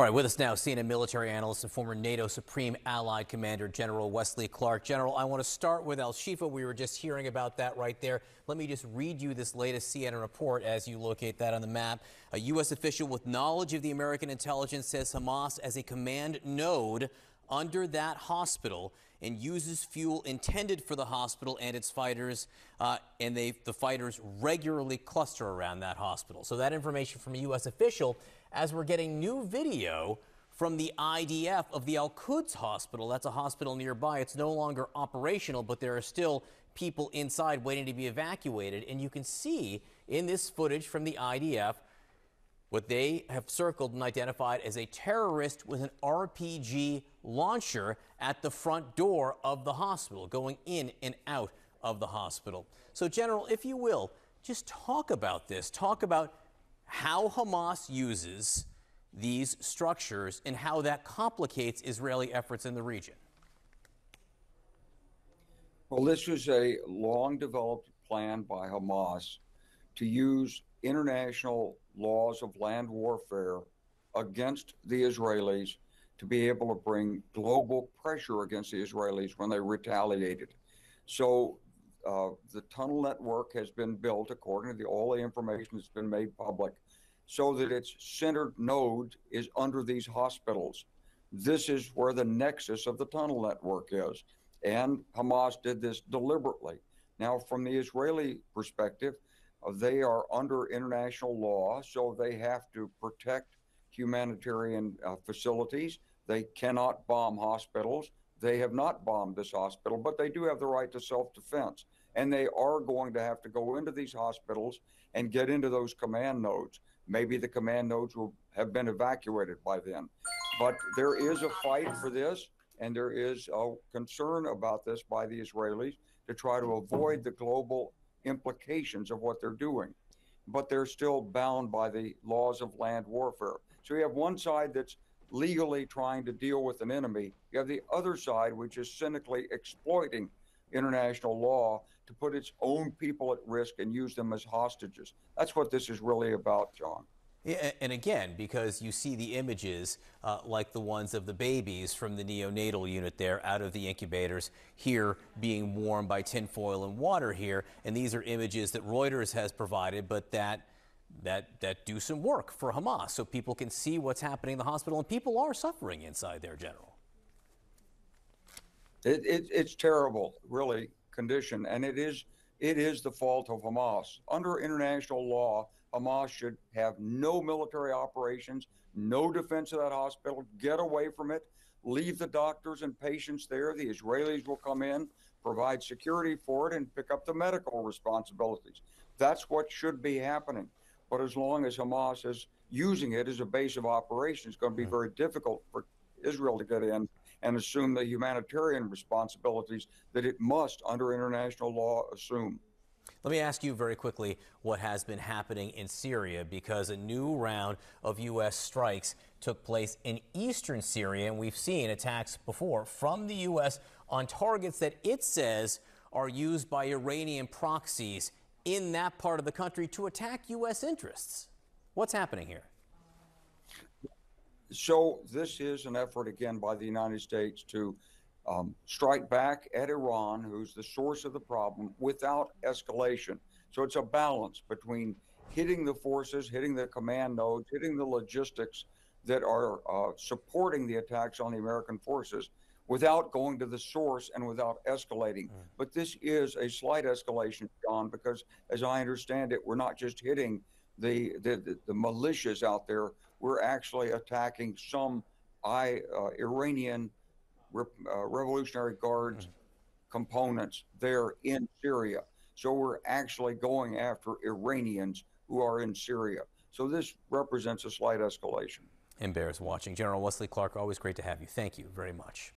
All right, with us now, CNN military analyst and former NATO Supreme Allied Commander General Wesley Clark. General, I want to start with Al Shifa. We were just hearing about that right there. Let me just read you this latest CNN report as you locate that on the map. A U.S. official with knowledge of the American intelligence says Hamas as a command node under that hospital and uses fuel intended for the hospital and its fighters, uh, and they, the fighters regularly cluster around that hospital. So that information from a U.S. official, as we're getting new video from the IDF of the Al Quds Hospital. That's a hospital nearby. It's no longer operational, but there are still people inside waiting to be evacuated. And you can see in this footage from the IDF what they have circled and identified as a terrorist with an RPG launcher at the front door of the hospital, going in and out of the hospital. So, General, if you will, just talk about this. Talk about how Hamas uses these structures and how that complicates Israeli efforts in the region. Well, this was a long developed plan by Hamas to use international laws of land warfare against the Israelis to be able to bring global pressure against the Israelis when they retaliated. So uh, the tunnel network has been built according to the, all the information that's been made public so that its centered node is under these hospitals. This is where the nexus of the tunnel network is. And Hamas did this deliberately. Now, from the Israeli perspective, they are under international law, so they have to protect humanitarian uh, facilities. They cannot bomb hospitals. They have not bombed this hospital, but they do have the right to self defense. And they are going to have to go into these hospitals and get into those command nodes. Maybe the command nodes will have been evacuated by then. But there is a fight for this, and there is a concern about this by the Israelis to try to avoid the global implications of what they're doing. But they're still bound by the laws of land warfare. So you have one side that's legally trying to deal with an enemy. You have the other side, which is cynically exploiting international law to put its own people at risk and use them as hostages. That's what this is really about, John. And again, because you see the images uh, like the ones of the babies from the neonatal unit there out of the incubators here being warmed by tinfoil and water here. And these are images that Reuters has provided, but that that that do some work for Hamas so people can see what's happening in the hospital and people are suffering inside there, General. It, it, it's terrible, really, condition, and it is it is the fault of Hamas. Under international law, Hamas should have no military operations, no defense of that hospital, get away from it, leave the doctors and patients there. The Israelis will come in, provide security for it, and pick up the medical responsibilities. That's what should be happening. But as long as Hamas is using it as a base of operations, it's going to be hmm. very difficult for Israel to get in and assume the humanitarian responsibilities that it must, under international law, assume. Let me ask you very quickly what has been happening in Syria because a new round of U.S. strikes took place in eastern Syria, and we've seen attacks before from the U.S. on targets that it says are used by Iranian proxies in that part of the country to attack U.S. interests. What's happening here? So, this is an effort again by the United States to um, strike back at Iran, who's the source of the problem, without escalation. So it's a balance between hitting the forces, hitting the command nodes, hitting the logistics that are uh, supporting the attacks on the American forces without going to the source and without escalating. Mm. But this is a slight escalation, John, because as I understand it, we're not just hitting the, the, the, the militias out there, we're actually attacking some I, uh, Iranian Re- uh, Revolutionary Guards mm-hmm. components there in Syria. So we're actually going after Iranians who are in Syria. So this represents a slight escalation. And bears watching. General Wesley Clark, always great to have you. Thank you very much.